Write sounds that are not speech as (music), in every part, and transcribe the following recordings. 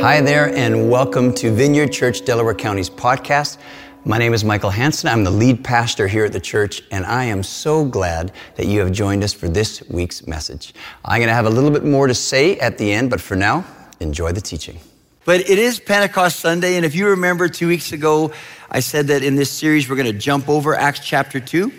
Hi there, and welcome to Vineyard Church Delaware County's podcast. My name is Michael Hanson. I'm the lead pastor here at the church, and I am so glad that you have joined us for this week's message. I'm going to have a little bit more to say at the end, but for now, enjoy the teaching. But it is Pentecost Sunday, and if you remember two weeks ago, I said that in this series we're going to jump over Acts chapter 2.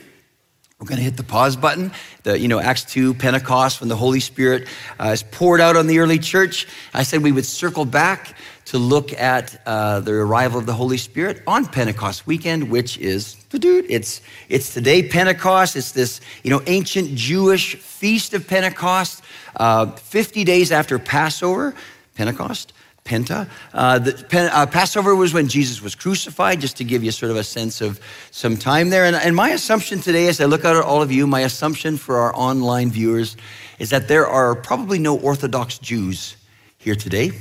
We're going to hit the pause button. The, you know, Acts 2, Pentecost, when the Holy Spirit uh, is poured out on the early church. I said we would circle back to look at uh, the arrival of the Holy Spirit on Pentecost weekend, which is, the dude, it's, it's today Pentecost. It's this, you know, ancient Jewish feast of Pentecost, uh, 50 days after Passover, Pentecost. Penta. Uh, the, uh, Passover was when Jesus was crucified, just to give you sort of a sense of some time there. And, and my assumption today, as I look out at all of you, my assumption for our online viewers is that there are probably no Orthodox Jews here today.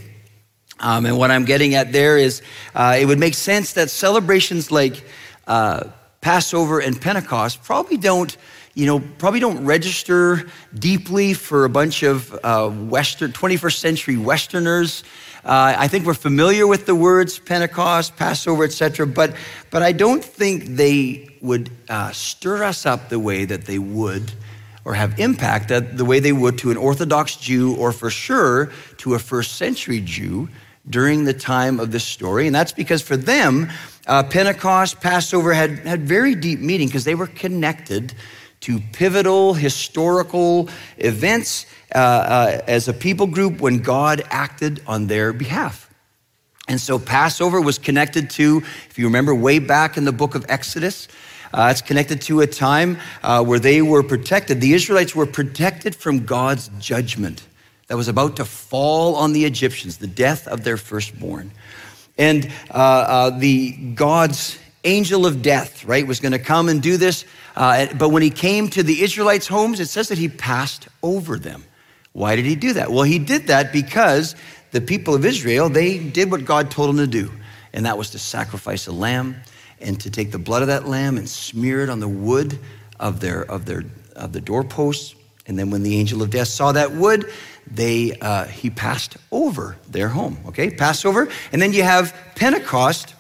Um, and what I'm getting at there is uh, it would make sense that celebrations like uh, Passover and Pentecost probably don't you know, probably don't register deeply for a bunch of uh, Western, 21st century Westerners. Uh, I think we're familiar with the words Pentecost, Passover, etc., but, but I don't think they would uh, stir us up the way that they would or have impact that the way they would to an Orthodox Jew or for sure to a first century Jew during the time of this story. And that's because for them, uh, Pentecost, Passover had, had very deep meaning because they were connected to pivotal historical events uh, uh, as a people group when God acted on their behalf. And so Passover was connected to, if you remember way back in the book of Exodus, uh, it's connected to a time uh, where they were protected. The Israelites were protected from God's judgment that was about to fall on the Egyptians, the death of their firstborn. And uh, uh the God's angel of death, right, was going to come and do this. Uh, but when he came to the Israelites' homes, it says that he passed over them. Why did he do that? Well, he did that because the people of Israel, they did what God told them to do, and that was to sacrifice a lamb and to take the blood of that lamb and smear it on the wood of their of their of the doorposts. And then when the angel of death saw that wood, they uh, he passed over their home. Okay, Passover, and then you have Pentecost,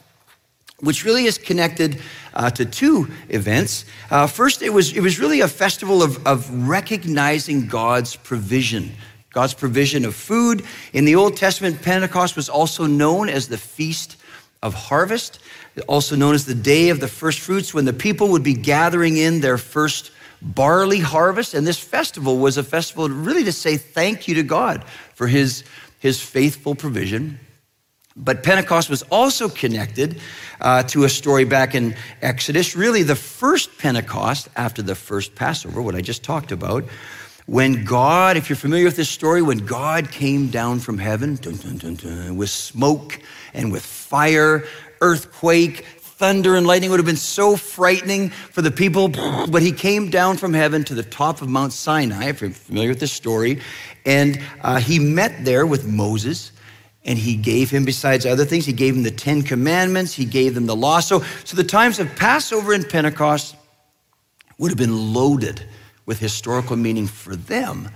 which really is connected uh, to two events. Uh, first, it was, it was really a festival of, of recognizing God's provision, God's provision of food. In the Old Testament, Pentecost was also known as the Feast of Harvest, also known as the Day of the First Fruits, when the people would be gathering in their first barley harvest. And this festival was a festival really to say thank you to God for his, his faithful provision. But Pentecost was also connected uh, to a story back in Exodus, really the first Pentecost after the first Passover, what I just talked about. When God, if you're familiar with this story, when God came down from heaven dun, dun, dun, with smoke and with fire, earthquake, thunder and lightning would have been so frightening for the people. But he came down from heaven to the top of Mount Sinai, if you're familiar with this story, and uh, he met there with Moses and he gave him, besides other things, he gave him the Ten Commandments, he gave them the law. So, so the times of Passover and Pentecost would have been loaded with historical meaning for them,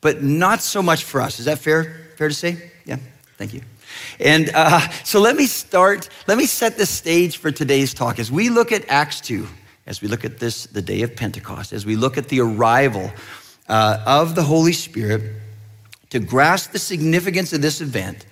but not so much for us. Is that fair? Fair to say? Yeah, thank you. And uh, so let me start, let me set the stage for today's talk. As we look at Acts 2, as we look at this, the day of Pentecost, as we look at the arrival uh, of the Holy Spirit, to grasp the significance of this event,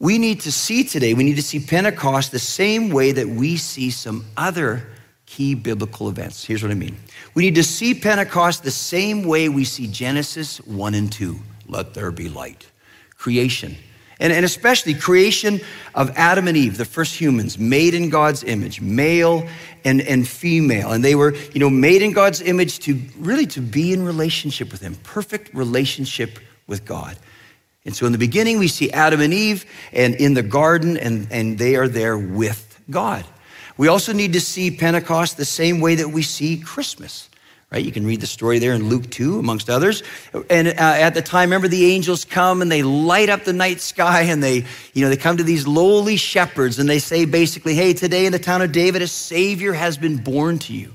we need to see today, we need to see Pentecost the same way that we see some other key biblical events. Here's what I mean we need to see Pentecost the same way we see Genesis 1 and 2. Let there be light. Creation. And, and especially creation of Adam and Eve, the first humans, made in God's image, male and, and female. And they were, you know, made in God's image to really to be in relationship with Him, perfect relationship with God. And so in the beginning, we see Adam and Eve and in the garden, and, and they are there with God. We also need to see Pentecost the same way that we see Christmas, right? You can read the story there in Luke 2, amongst others. And uh, at the time, remember the angels come and they light up the night sky and they, you know, they come to these lowly shepherds and they say basically, hey, today in the town of David, a Savior has been born to you.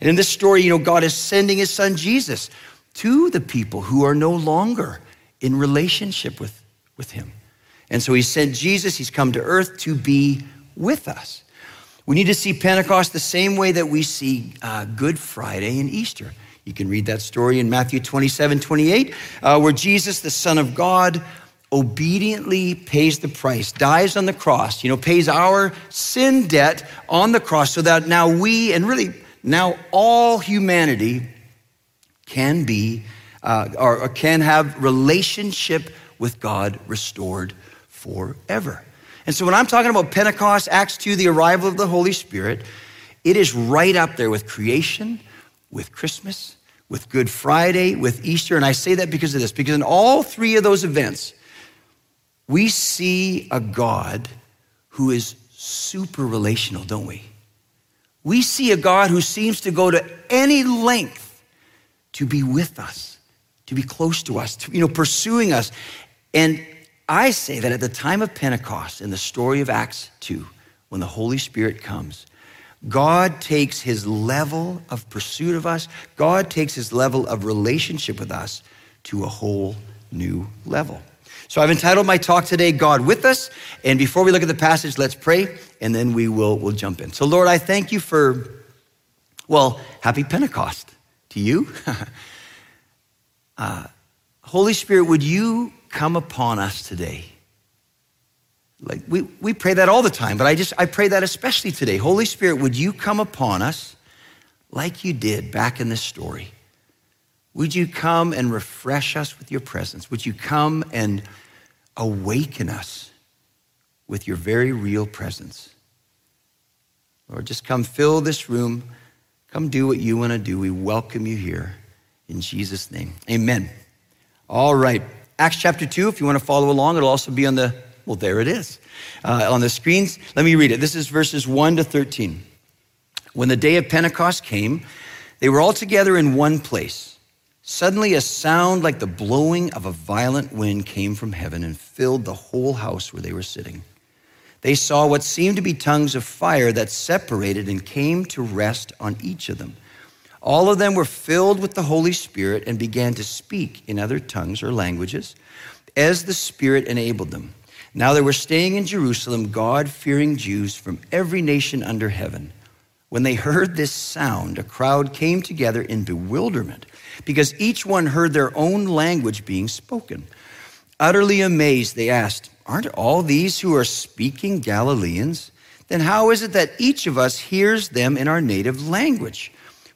And in this story, you know, God is sending his son Jesus to the people who are no longer in relationship with, with him. And so he sent Jesus, he's come to earth to be with us. We need to see Pentecost the same way that we see uh, Good Friday and Easter. You can read that story in Matthew 27 28, uh, where Jesus, the Son of God, obediently pays the price, dies on the cross, you know, pays our sin debt on the cross so that now we, and really now all humanity, can be uh, or, or can have relationship with God restored forever. And so when I'm talking about Pentecost, Acts 2, the arrival of the Holy Spirit, it is right up there with creation, with Christmas, with Good Friday, with Easter. And I say that because of this, because in all three of those events, we see a God who is super relational, don't we? We see a God who seems to go to any length to be with us, to be close to us, to, you know, pursuing us. And I say that at the time of Pentecost, in the story of Acts 2, when the Holy Spirit comes, God takes his level of pursuit of us, God takes his level of relationship with us to a whole new level. So I've entitled my talk today, God with Us. And before we look at the passage, let's pray, and then we will we'll jump in. So, Lord, I thank you for, well, happy Pentecost to you. (laughs) uh, Holy Spirit, would you come upon us today? Like we, we pray that all the time, but I just I pray that especially today. Holy Spirit, would you come upon us like you did back in this story? Would you come and refresh us with your presence? Would you come and awaken us with your very real presence? Lord, just come fill this room. Come do what you want to do. We welcome you here in Jesus' name. Amen. All right. Acts chapter 2, if you want to follow along, it'll also be on the, well, there it is, uh, on the screens. Let me read it. This is verses 1 to 13. When the day of Pentecost came, they were all together in one place. Suddenly, a sound like the blowing of a violent wind came from heaven and filled the whole house where they were sitting. They saw what seemed to be tongues of fire that separated and came to rest on each of them. All of them were filled with the Holy Spirit and began to speak in other tongues or languages as the Spirit enabled them. Now they were staying in Jerusalem, God fearing Jews from every nation under heaven. When they heard this sound, a crowd came together in bewilderment because each one heard their own language being spoken. Utterly amazed, they asked, Aren't all these who are speaking Galileans? Then how is it that each of us hears them in our native language?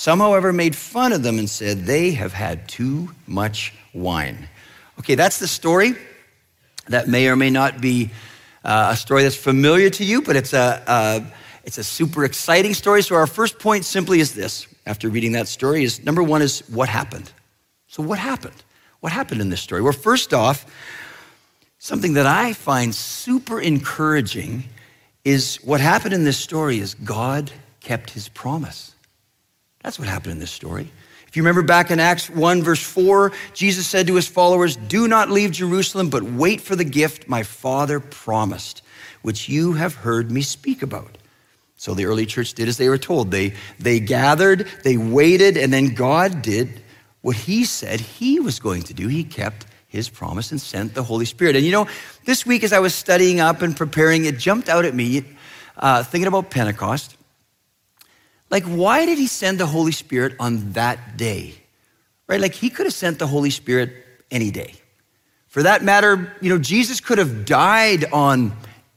Some, however, made fun of them and said, They have had too much wine. Okay, that's the story. That may or may not be uh, a story that's familiar to you, but it's a, uh, it's a super exciting story. So, our first point simply is this after reading that story is number one is what happened. So, what happened? What happened in this story? Well, first off, something that I find super encouraging is what happened in this story is God kept his promise. That's what happened in this story. If you remember back in Acts 1, verse 4, Jesus said to his followers, Do not leave Jerusalem, but wait for the gift my Father promised, which you have heard me speak about. So the early church did as they were told. They, they gathered, they waited, and then God did what he said he was going to do. He kept his promise and sent the Holy Spirit. And you know, this week as I was studying up and preparing, it jumped out at me, uh, thinking about Pentecost. Like, why did he send the Holy Spirit on that day? Right? Like, he could have sent the Holy Spirit any day. For that matter, you know, Jesus could have died on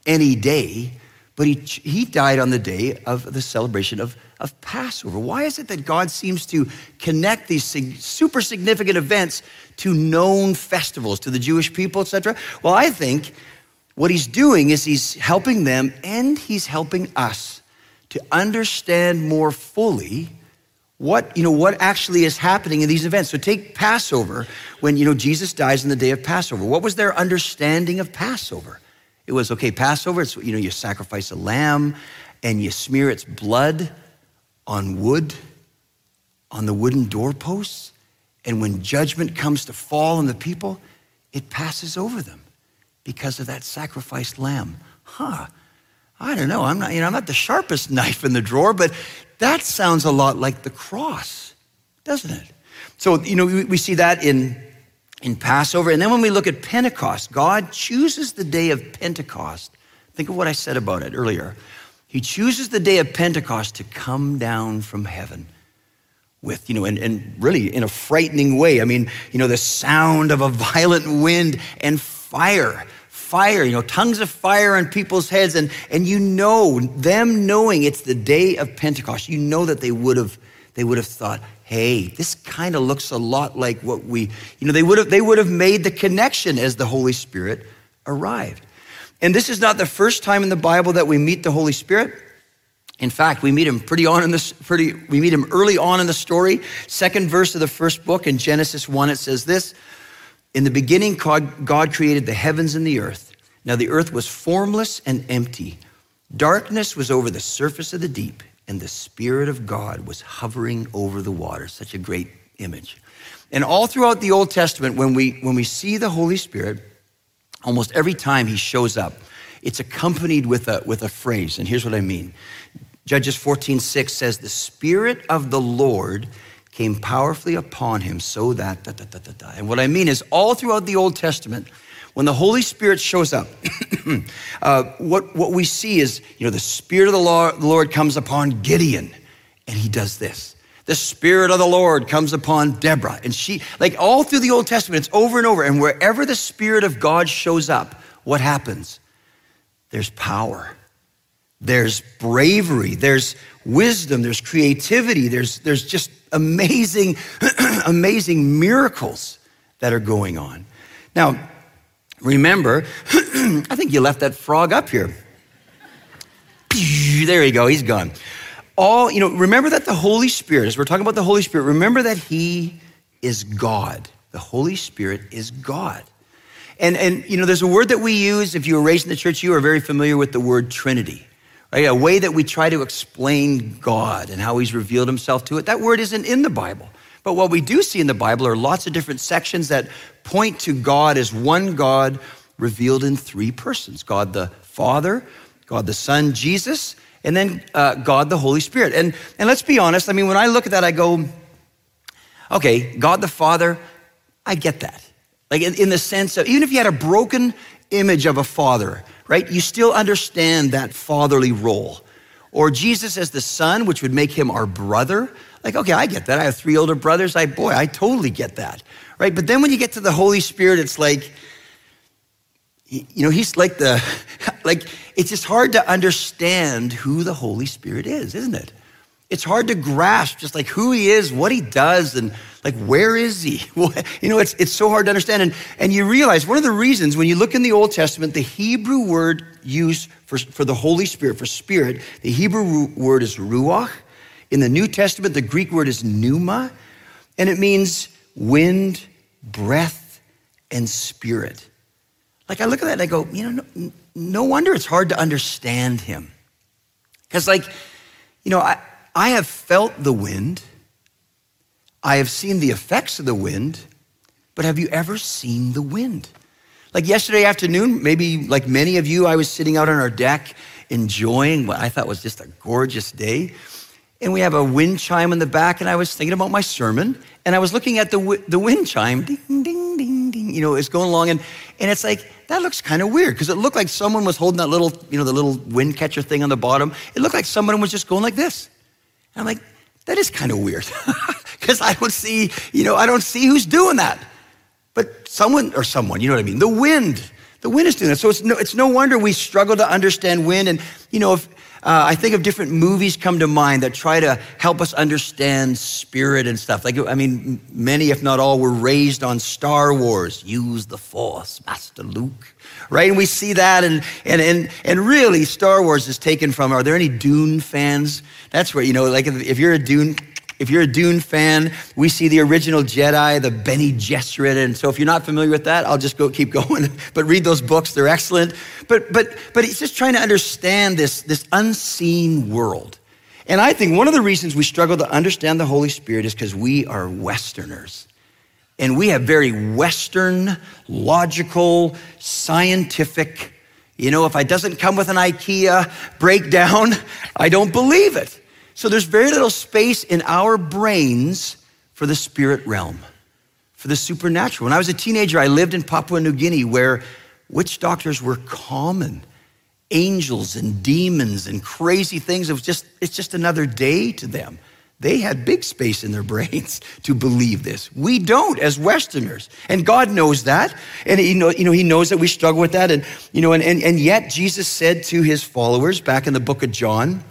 any day, but he, he died on the day of the celebration of, of Passover. Why is it that God seems to connect these super significant events to known festivals, to the Jewish people, etc.? Well, I think what he's doing is he's helping them and he's helping us to understand more fully what, you know, what actually is happening in these events. So take Passover, when, you know, Jesus dies in the day of Passover. What was their understanding of Passover? It was okay, Passover, it's, you know, you sacrifice a lamb and you smear its blood on wood, on the wooden doorposts. And when judgment comes to fall on the people, it passes over them because of that sacrificed lamb. Huh. I don't know. I'm not, you know, I'm not the sharpest (laughs) knife in the drawer, but that sounds a lot like the cross, doesn't it? So, you know, we, see that in, in Passover. And then when we look at Pentecost, God chooses the day of Pentecost. Think of what I said about it earlier. He chooses the day of Pentecost to come down from heaven with, you know, and, and really in a frightening way. I mean, you know, the sound of a (laughs) violent wind and fire fire, you know, tongues of fire on people's heads. And, and you know, them knowing it's the day of Pentecost, you know that they would have, they would have thought, hey, this kind of looks a lot like what we, you know, they would have, they would have made the connection as the Holy Spirit arrived. And this is not the first time in the Bible that we meet the Holy Spirit. In fact, we meet him pretty on in this pretty we meet him early on in the story. Second verse of the first book in Genesis 1 it says this, in the beginning, God created the heavens and the earth. Now the earth was formless and empty. Darkness was over the surface of the deep, and the Spirit of God was hovering over the water. Such a great image. And all throughout the Old Testament, when we, when we see the Holy Spirit, almost every time he shows up, it's accompanied with a, with a phrase. And here's what I mean Judges 14 6 says, The Spirit of the Lord came powerfully upon him so that, da, da, da, and what I mean is, all throughout the Old Testament, when the Holy Spirit shows up, (clears throat) uh, what, what we see is, you know, the Spirit of the Lord, the Lord comes upon Gideon, and he does this. The Spirit of the Lord comes upon Deborah, and she, like all through the Old Testament, it's over and over. And wherever the Spirit of God shows up, what happens? There's power there's bravery, there's wisdom, there's creativity, there's, there's just amazing, (clears throat) amazing miracles that are going on. Now, remember, (clears throat) I think you left that frog up here. (clears throat) There you go, he's gone. All, you know, remember that the Holy Spirit, as we're talking about the Holy Spirit, remember that he is God. The Holy Spirit is God. And, and, you know, there's a word that we use. If you were raised in the church, you are very familiar with the word Trinity right? A way that we try to explain God and how he's revealed himself to it. That word isn't in the Bible. But what we do see in the Bible are lots of different sections that point to God as one God revealed in three persons God the Father, God the Son, Jesus, and then uh, God the Holy Spirit. And, and let's be honest, I mean, when I look at that, I go, okay, God the Father, I get that. Like in, in the sense of, even if you had a broken image of a father, right? You still understand that fatherly role. Or Jesus as the son, which would make him our brother. Like, okay, I get that. I have three older brothers. I, boy, I totally get that, right? But then when you get to the Holy Spirit, it's like, you know, he's like the, (laughs) like, it's just hard to understand who the Holy Spirit is, isn't it? It's hard to grasp just like who he is, what he does, and like where is he? (laughs) you know, it's, it's so hard to understand. And, and you realize one of the reasons when you look in the Old Testament, the Hebrew word used for, for the Holy Spirit, for spirit, the Hebrew word is ruach. In the New Testament, the Greek word is pneuma, and it means wind, breath, and spirit. Like I look at that and I go, you know, no, no wonder it's hard to understand him. Because, like, you know, I, I have felt the wind, I have seen the effects of the wind, but have you ever seen the wind? Like yesterday afternoon, maybe like many of you, I was sitting out on our deck enjoying what I thought was just a gorgeous day. And we have a wind chime in the back, and I was thinking about my sermon, and I was looking at the, the wind chime, ding, ding, ding, ding, you know, it's going along, and, and it's like, that looks kind of weird, because it looked like someone was holding that little, you know, the little wind catcher thing on the bottom. It looked like someone was just going like this. And I'm like, that is kind of weird (laughs) because I don't see, you know, I don't see who's doing that. But someone, or someone, you know what I mean? The wind, the wind is doing that. So it's no, it's no wonder we struggle to understand wind. And, you know, if, uh, I think of different movies come to mind that try to help us understand spirit and stuff. Like, I mean, many, if not all, were raised on Star Wars. Use the Force, Master Luke, right? And we see that, and and and and really, Star Wars is taken from. Are there any Dune fans? That's where you know, like, if you're a Dune If you're a Dune fan, we see the original Jedi, the Bene Gesserit. And so if you're not familiar with that, I'll just go keep (laughs) going. but read those books, they're excellent. But, but, but he's just trying to understand this, this unseen world. And I think one of the reasons we struggle to understand the Holy Spirit is because we are Westerners. And we have very Western, logical, scientific, you know, if it doesn't come with an IKEA breakdown, I don't believe it. So there's very little space in our brains for the spirit realm, for the supernatural. When I was a teenager, I lived in Papua New Guinea where witch doctors were common. Angels and demons and crazy things. It was just, it's just another day to them. They had big space in their (laughs) brains to believe this. We don't as Westerners. And God knows that. And he, know, you know, he knows that we struggle with that. And, you know, and, and, and yet Jesus said to his followers back in the book of John,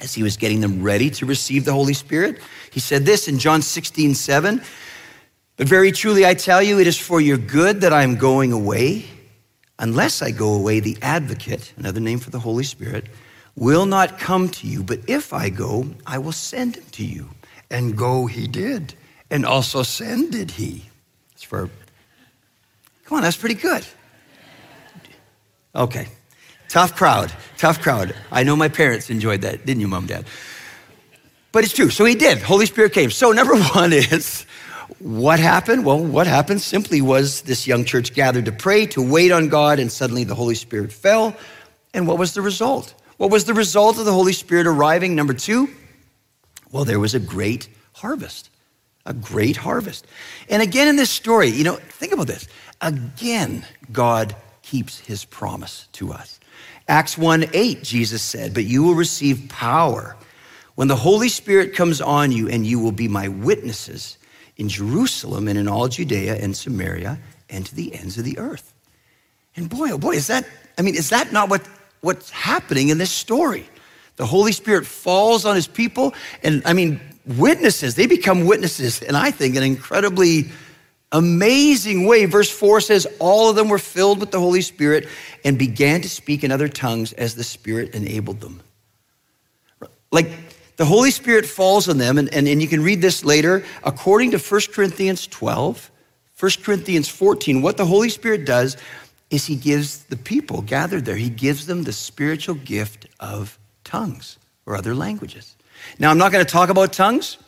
as he was getting them ready to receive the Holy Spirit. He said this in John 16, 7. But very truly, I tell you, it is for your good that I am going away. Unless I go away, the advocate, another name for the Holy Spirit, will not come to you. But if I go, I will send him to you. And go he did, and also send did he. It's for, come on, that's pretty good. Okay. Tough crowd, tough crowd. I know my parents enjoyed that, didn't you, mom, dad? But it's true. So he did. Holy Spirit came. So, number (laughs) one is what happened? Well, what happened simply was this young church gathered to pray, to wait on God, and suddenly the Holy Spirit fell. And what was the result? What was the result of the Holy Spirit arriving? Number two, well, there was a great harvest. A great harvest. And again, in this story, you know, think about this. Again, God keeps his promise to us. Acts 1 8, Jesus said, But you will receive power when the Holy Spirit comes on you, and you will be my witnesses in Jerusalem and in all Judea and Samaria and to the ends of the earth. And boy, oh boy, is that, I mean, is that not what, what's happening in this story? The Holy Spirit falls on his people, and I mean, witnesses, they become witnesses, and I think an incredibly amazing way. Verse 4 says, All of them were filled with the Holy Spirit and began to speak in other tongues as the Spirit enabled them. Like the Holy Spirit falls on them, and, and, and you can read this later, according to 1 Corinthians 12, 1 Corinthians 14. What the Holy Spirit does is he gives the people gathered there, he gives them the spiritual gift of tongues or other languages. Now, I'm not going to talk about tongues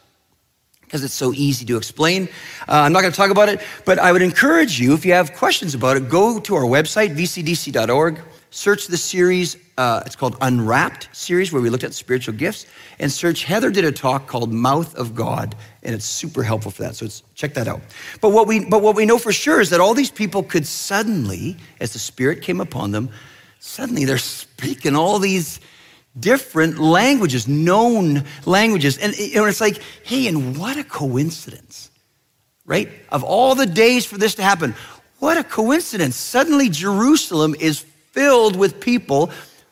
because it's so easy to explain. Uh, I'm not going to talk about it, but I would encourage you, if you have questions about it, go to our website, vcdc.org, search the series, uh, it's called Unwrapped series, where we looked at spiritual gifts, and search Heather did a talk called Mouth of God, and it's super helpful for that. So check that out. But what, we, but what we know for sure is that all these people could suddenly, as the Spirit came upon them, suddenly they're speaking all these different languages, known languages. And it's like, hey, and what a coincidence, right? Of all the days for this to happen, what a coincidence. Suddenly, Jerusalem is filled with people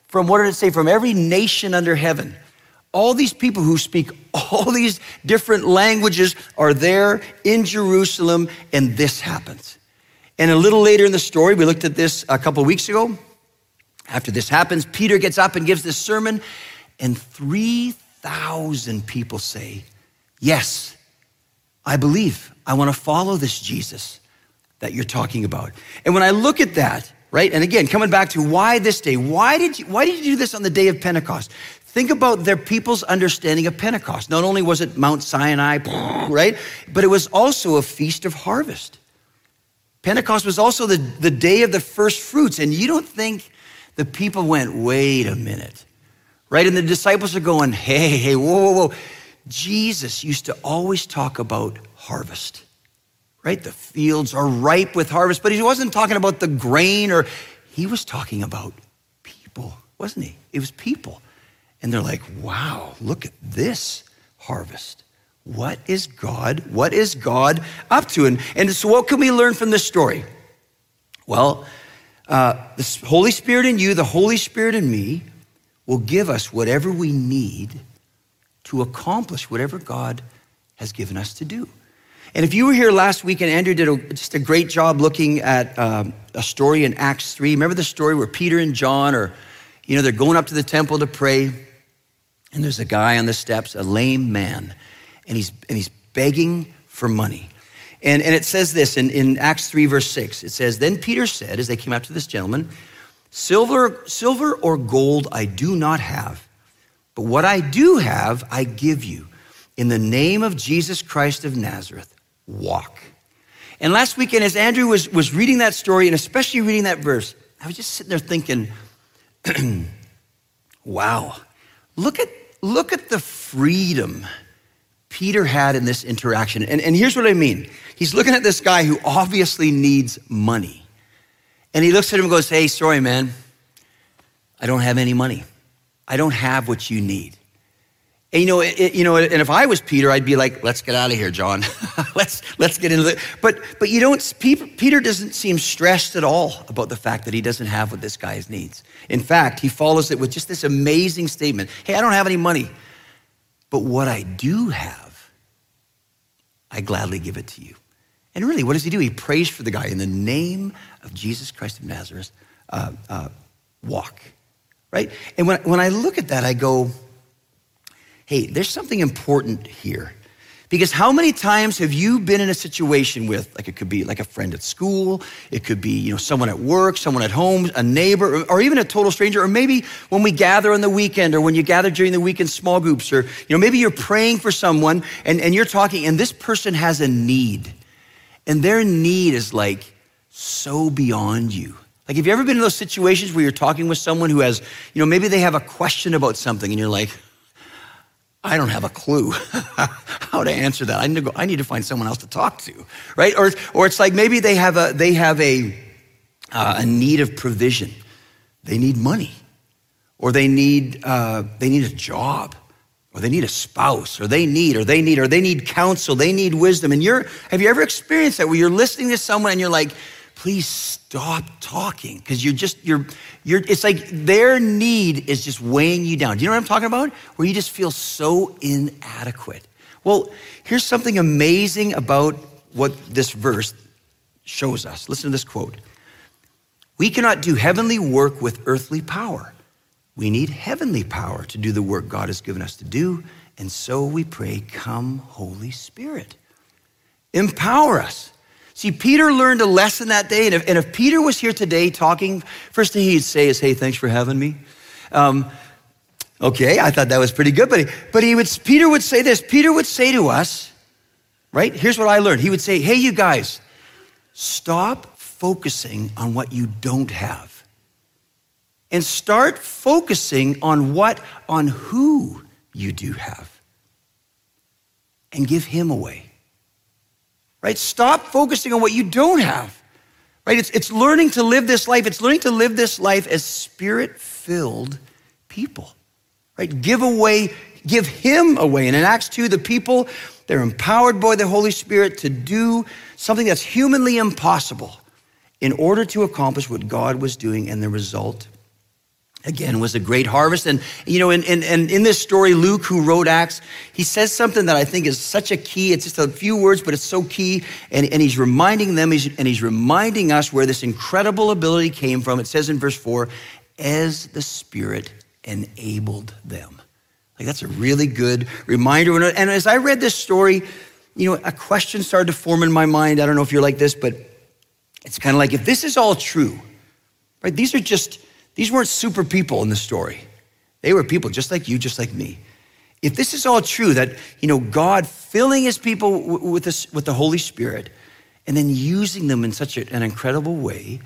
from, what did it say, from every nation under heaven. All these people who speak all (laughs) these different languages are there in Jerusalem, and this happens. And a little later in the story, we looked at this a couple of weeks ago. After this happens, Peter gets up and gives this sermon, and 3,000 people say, Yes, I believe. I want to follow this Jesus that you're talking about. And when I look at that, right, and again, coming back to why this day, why did you, why did you do this on the day of Pentecost? Think about their people's understanding of Pentecost. Not only was it Mount Sinai, (laughs) right, but it was also a feast of harvest. Pentecost was also the, the day of the first fruits. And you don't think the people went, wait a minute, right? And the disciples are going, hey, hey, whoa, whoa, whoa. Jesus used to always talk about harvest, right? The fields are ripe with harvest, but he wasn't talking about the grain or, he was talking about people, wasn't he? It was people. And they're like, wow, look at this harvest. What is God? What is God up to? And, and so, what can we learn from this story? Well, uh, the Holy Spirit in you, the Holy Spirit in me, will give us whatever we need to accomplish whatever God has given us to do. And if you were here last week, and Andrew did a, just a great job looking at um, a story in Acts 3. Remember the story where Peter and John are, you know, they're going up to the temple to pray, and there's a guy on the steps, a lame man, and he's, and he's begging for money. And, and it says this in, in Acts 3, verse 6. It says, Then Peter said, as they came up to this gentleman, Silver, silver or gold I do not have, but what I do have, I give you. In the name of Jesus Christ of Nazareth, walk. And last weekend, as Andrew was, was reading that story, and especially reading that verse, I was just sitting there thinking, (clears throat) wow, look at, look at the freedom Peter had in this interaction. And, and here's what I mean he's looking at this guy who obviously needs money. And he looks at him and goes, Hey, sorry, man, I don't have any money. I don't have what you need. And you know, it, you know, and if I was Peter, I'd be like, "Let's get out of here, John. (laughs) let's let's get into it." But but you don't. Peter doesn't seem stressed at all about the fact that he doesn't have what this guy needs. In fact, he follows it with just this amazing statement: "Hey, I don't have any money, but what I do have, I gladly give it to you." And really, what does he do? He prays for the guy in the name of Jesus Christ of Nazareth. Uh, uh, walk, right? And when when I look at that, I go hey, there's something important here. Because how many times have you been in a situation with, like it could be like a friend at school, it could be, you know, someone at work, someone at home, a neighbor, or even a total stranger, or maybe when we gather on the weekend or when you gather during the weekend small groups, or, you know, maybe you're praying for someone and, and you're talking and this person has a need. And their need is like so beyond you. Like, have you ever been in those situations where you're talking with someone who has, you know, maybe they have a question about something and you're like, I don't have a clue (laughs) how to answer that. I need to, go, I need to find someone else to talk to, right? Or, or it's like maybe they have a, they have a, uh, a need of provision. They need money, or they need, uh, they need a job, or they need a spouse, or they need, or they need, or they need counsel, they need wisdom. And you're, have you ever experienced that where you're listening to someone and you're like, please stop talking because you're just you're you're it's like their need is just weighing you down. Do you know what i'm talking about? Where you just feel so inadequate. Well here's something amazing about what this verse shows us. Listen to this quote. We cannot do heavenly work with earthly power. We need heavenly power to do the work god has given us to do and so we pray come holy spirit empower us See, Peter learned a lesson that day, and if, and if, Peter was here today talking, first thing he'd say is, "Hey, thanks for having me." Um, okay, I thought that was pretty good, but he, but he would Peter would say this. Peter would say to us, right? Here's what I learned. He would say, "Hey, you guys, stop focusing on what you don't have, and start focusing on what on who you do have, and give Him away." Right? Stop focusing on what you don't have, right? It's, it's learning to live this life. It's learning to live this life as spirit filled people, right? Give away, give Him away. And in Acts 2, the people, they're empowered by the Holy Spirit to do something that's humanly impossible in order to accomplish what God was doing, and the result again was a great harvest. And you know and in, in, in, this story luke who wrote acts he says something that i think is such a key. It's just a few words but it's so key. And, and he's reminding them he's, and he's reminding us where this incredible ability came from. It says in verse 4 as the spirit enabled them. Like that's a really good reminder. And as i read this story you know a question started to form in my mind. I don't know if you're like this but it's kind of like if this is all true right these are just these weren't super people in the story. They were people just like you, just like me. If this is all true, that, you know, God filling his people with, this, with the Holy Spirit and then using them in such an incredible way,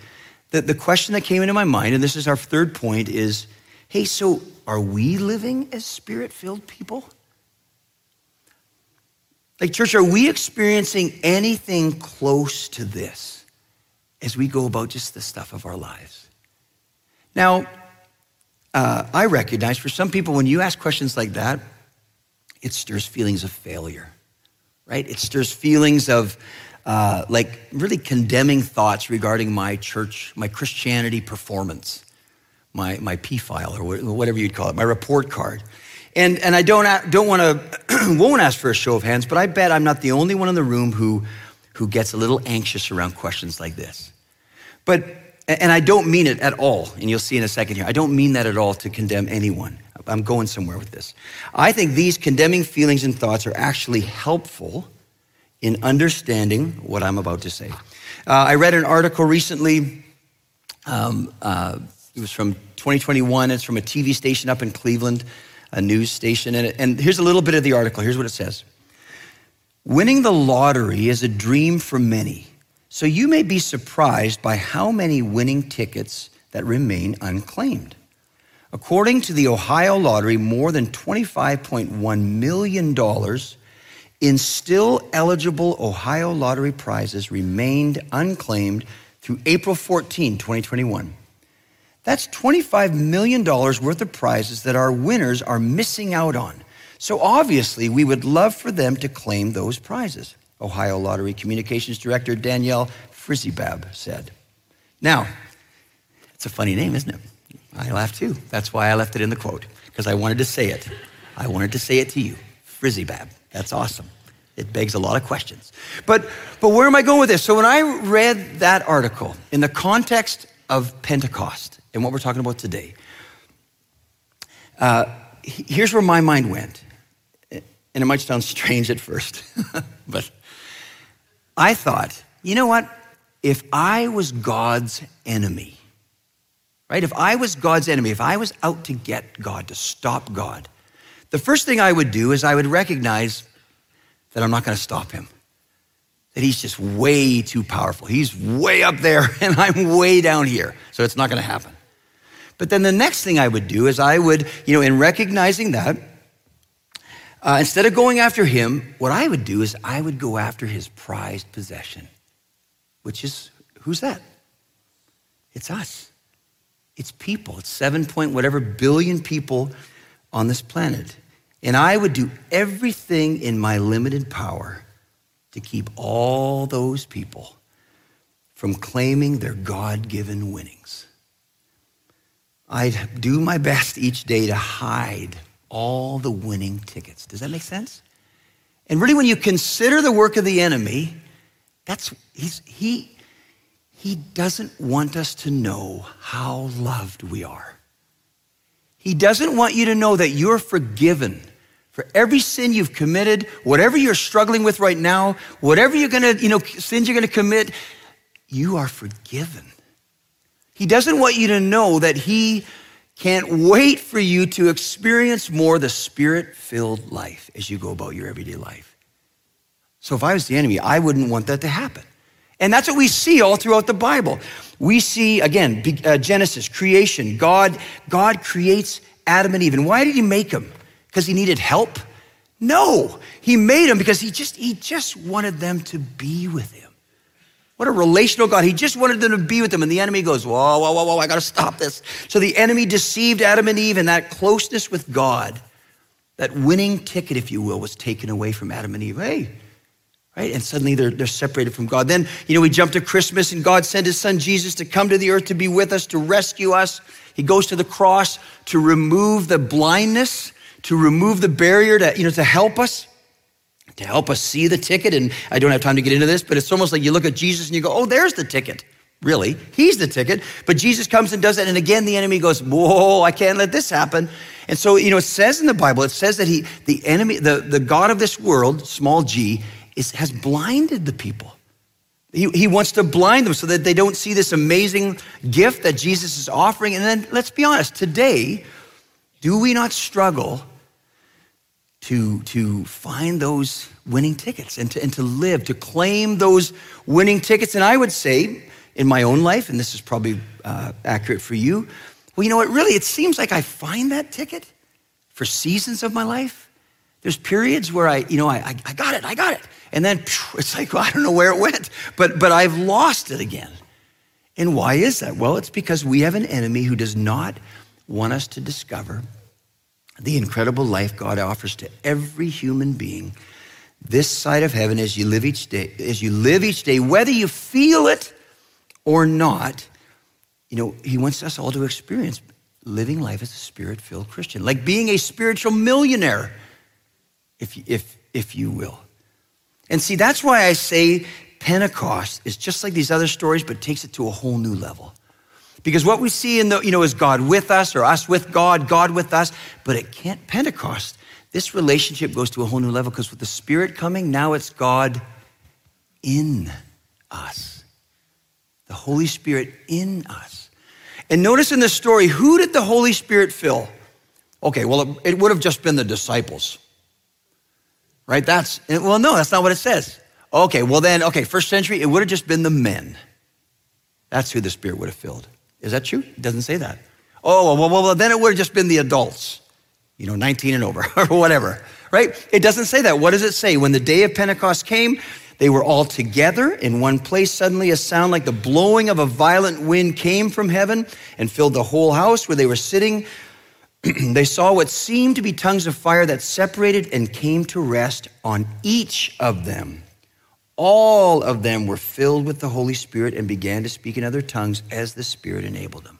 that the question that came into my mind, and this is our third point, is hey, so are we living as spirit filled people? Like, church, are we experiencing anything close to this as we go about just the stuff of our lives? Now, uh, I recognize for some people, when you ask questions like that, it stirs feelings of failure, right? It stirs feelings of uh, like really condemning thoughts regarding my church, my Christianity performance, my, my P file or whatever you'd call it, my report card. And, and I don't, don't want (clears throat) to, won't ask for a show of hands, but I bet I'm not the only one in the room who, who gets a little anxious around questions like this. But and I don't mean it at all, and you'll see in a second here. I don't mean that at all to condemn anyone. I'm going somewhere with this. I think these condemning feelings and thoughts are actually helpful in understanding what I'm about to say. Uh, I read an article recently. Um, uh, it was from 2021. It's from a TV station up in Cleveland, a news station. And, and here's a little bit of the article. Here's what it says Winning the lottery is a dream for many. So you may be surprised by how many winning tickets that remain unclaimed. According to the Ohio Lottery, more than $25.1 million in still eligible Ohio Lottery prizes remained unclaimed through April 14, 2021. That's $25 million worth of prizes that our winners are missing out on. So obviously, we would love for them to claim those prizes, Ohio Lottery Communications Director Danielle Frizzi-Babb said. Now, it's a funny name, isn't it? I laughed too. That's why I left it in the quote, because I wanted to say it. I wanted to say it to you. Frizzi-Babb. That's awesome. It begs a lot of questions. But, but where am I going with this? So when I read that article in the context of Pentecost and what we're talking about today, uh, here's where my mind went. And it might sound strange at first, (laughs) but I thought, you know what? If I was God's enemy, right? If I was God's enemy, if I was out to get God, to stop God, the first thing I would do is I would recognize that I'm not going to stop him. That he's just way too powerful. He's way up there (laughs) and I'm way down here. So it's not going to happen. But then the next thing I would do is I would, you know, in recognizing that, uh, instead of going after him, what I would do is I would go after his prized possession, which is who's that? It's us. It's people. It's seven point whatever billion people on this planet. And I would do everything in my limited power to keep all those people from claiming their God given winnings. I'd do my best each day to hide all the winning tickets. Does that make sense? And really, when you consider the work of the enemy, that's he's, he he doesn't want us to know how loved we are. He doesn't want you to know that you're forgiven for every sin you've committed, whatever you're struggling with right now, whatever you're gonna, you know, sins you're gonna commit, you are forgiven. He doesn't want you to know that He can't wait for you to experience more the spirit filled life as you go about your everyday life. So if I was the enemy, I wouldn't want that to happen. And that's what we see all throughout the Bible. We see, again, uh, Genesis, creation. God, God creates Adam and Eve. And why did he make them? Because he needed help? No, he made them because he just, he just wanted them to be with him. What a relational God. He just wanted them to be with him. And the enemy goes, whoa, whoa, whoa, whoa, I got to stop this. So the enemy deceived Adam and Eve, and that closeness with God, that winning ticket, if you will, was taken away from Adam and Eve. Hey, right? And suddenly they're, they're separated from God. Then, you know, we jump to Christmas and God sent his son Jesus to come to the earth to be with us, to rescue us. He goes to the cross to remove the blindness, to remove the barrier, to, you know, to help us, to help us see the ticket. And I don't have time to get into this, but it's almost like you look at Jesus and you go, oh, there's the ticket. Really, he's the ticket. But Jesus comes and does it. And again, the enemy goes, whoa, I can't let this happen. And so, you know, it says in the Bible, it says that he, the enemy, the, the God of this world, small g, is, has blinded the people. He, he wants to blind them so that they don't see this amazing gift that Jesus is offering. And then let's be honest, today, do we not struggle to, to find those winning tickets and to, and to live, to claim those winning tickets? And I would say, in my own life, and this is probably uh, accurate for you, well, you know what, really, it seems like I find that ticket for seasons of my life. There's periods where I, you know, I, I got it, I got it. And then it's like, well, I don't know where it went, but, but I've lost it again. And why is that? Well, it's because we have an enemy who does not want us to discover the incredible life God offers to every human being this side of heaven as you live each day, as you live each day, whether you feel it or not, you know, he wants us all to experience living life as a spirit-filled Christian, like being a spiritual millionaire, if, if, if you will. And see, that's why I say Pentecost is just like these other stories, but takes it to a whole new level. Because what we see in the, you know, is God with us or us with God, God with us. But at Pentecost, this relationship goes to a whole new level because with the Spirit coming, now it's God in us. The Holy Spirit in us. And notice in the story, who did the Holy Spirit fill? Okay, well, it, it would have just been the disciples. Right? That's, well, no, that's not what it says. Okay, well then, okay, first century, it would have just been the men. That's who the Spirit would have filled. Is that true? It doesn't say that. Oh, well, well, well then it would have just been the adults, you know, 19 and over, (laughs) or whatever, right? It doesn't say that. What does it say? When the day of Pentecost came, they were all together in one place. Suddenly, a sound like the blowing of a violent wind came from heaven and filled the whole house where they were sitting. (clears throat) they saw what seemed to be tongues of fire that separated and came to rest on each of them. All of them were filled with the Holy Spirit and began to speak in other tongues as the Spirit enabled them.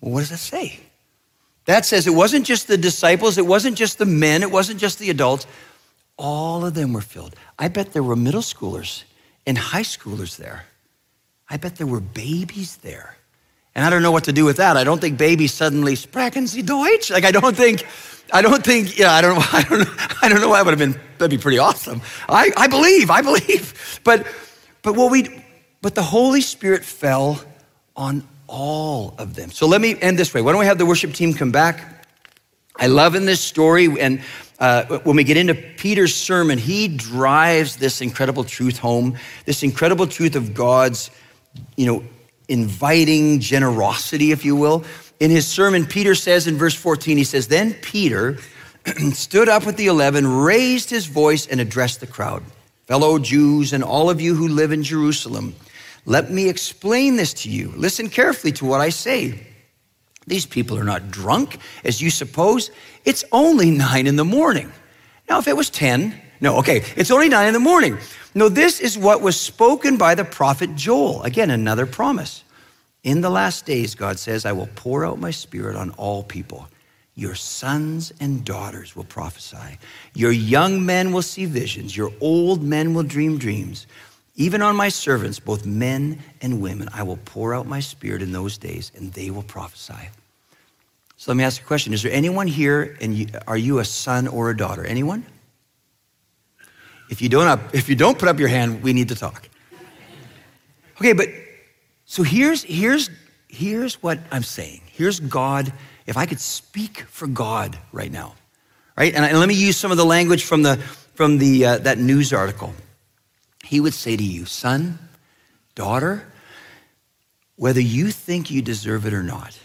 Well, what does that say? That says it wasn't just the disciples, it wasn't just the men, it wasn't just the adults. All of them were filled. I bet there were middle schoolers and high schoolers there. I bet there were babies there. And I don't know what to do with that. I don't think babies suddenly sprechen Sie Deutsch. Like I don't think I don't think, yeah, I don't know, (laughs) I don't know, I don't know why would have been, that'd be pretty awesome. I, I believe, I believe. (laughs) But, but what we, but the Holy Spirit fell on all of them. So let me end this way. Why don't we have the worship team come back? I love in this story, and uh, when we get into Peter's sermon, he drives this incredible truth home, this incredible truth of God's, you know, inviting generosity, if you will in his sermon, Peter says in verse 14, he says, Then Peter (clears throat) stood up with the eleven, raised his voice, and addressed the crowd. Fellow Jews and all of you who live in Jerusalem, let me explain this to you. Listen carefully to what I say. These people are not drunk, as you suppose. It's only nine in the morning. Now, if it was 10, no, okay, it's only nine in the morning. No, this is what was spoken by the prophet Joel. Again, another promise. In the last days, God says, I will pour out my spirit on all people. Your sons and daughters will prophesy. Your young men will see visions. Your old men will dream dreams. Even on my servants, both men and women, I will pour out my spirit in those days, and they will prophesy. So let me ask a question. Is there anyone here, and you, are you a son or a daughter? Anyone? If you, don't if you don't put up your hand, we need to talk. Okay, but so here's, here's, here's what I'm saying. Here's God, if I could speak for God right now, right? And, and let me use some of the language from, the, from the, uh, that news article. He would say to you, son, daughter, whether you think you deserve it or not,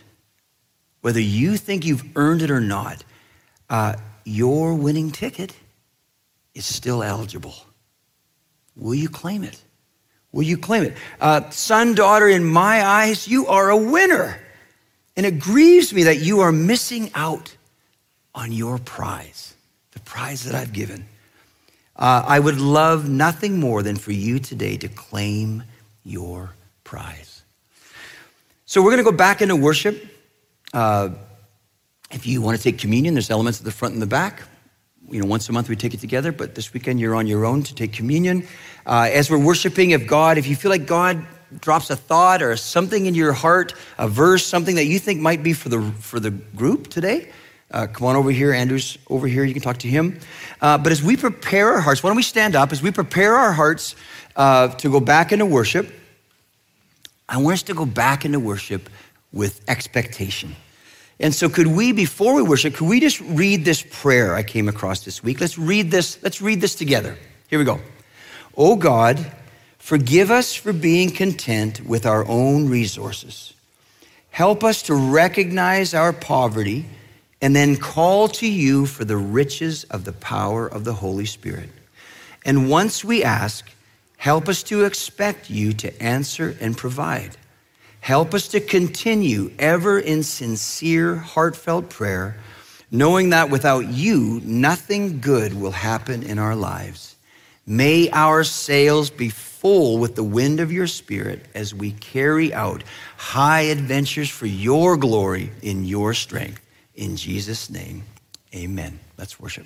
whether you think you've earned it or not, uh, your winning ticket is still eligible. Will you claim it? Will you claim it? Uh, son, daughter, in my eyes, you are a winner. And it grieves me that you are missing out on your prize, the prize that I've given. Uh, I would love nothing more than for you today to claim your prize. So we're going to go back into worship. Uh, if you want to take communion, there's elements at the front and the back. You know, once a month we take it together, but this weekend you're on your own to take communion. Uh, as we're worshiping, if God, if you feel like God drops a thought or something in your heart, a verse, something that you think might be for the for the group today, uh, come on over here. Andrew's over here. You can talk to him. Uh, but as we prepare our hearts, why don't we stand up? As we prepare our hearts uh, to go back into worship, I want us to go back into worship with expectation. And so, could we, before we worship, could we just read this prayer I came across this week? Let's read this. Let's read this together. Here we go. Oh God, forgive us for being content with our own resources. Help us to recognize our poverty and then call to you for the riches of the power of the Holy Spirit. And once we ask, help us to expect you to answer and provide. Help us to continue ever in sincere, heartfelt prayer, knowing that without you, nothing good will happen in our lives. May our sails be full with the wind of your spirit as we carry out high adventures for your glory in your strength. In Jesus' name, amen. Let's worship.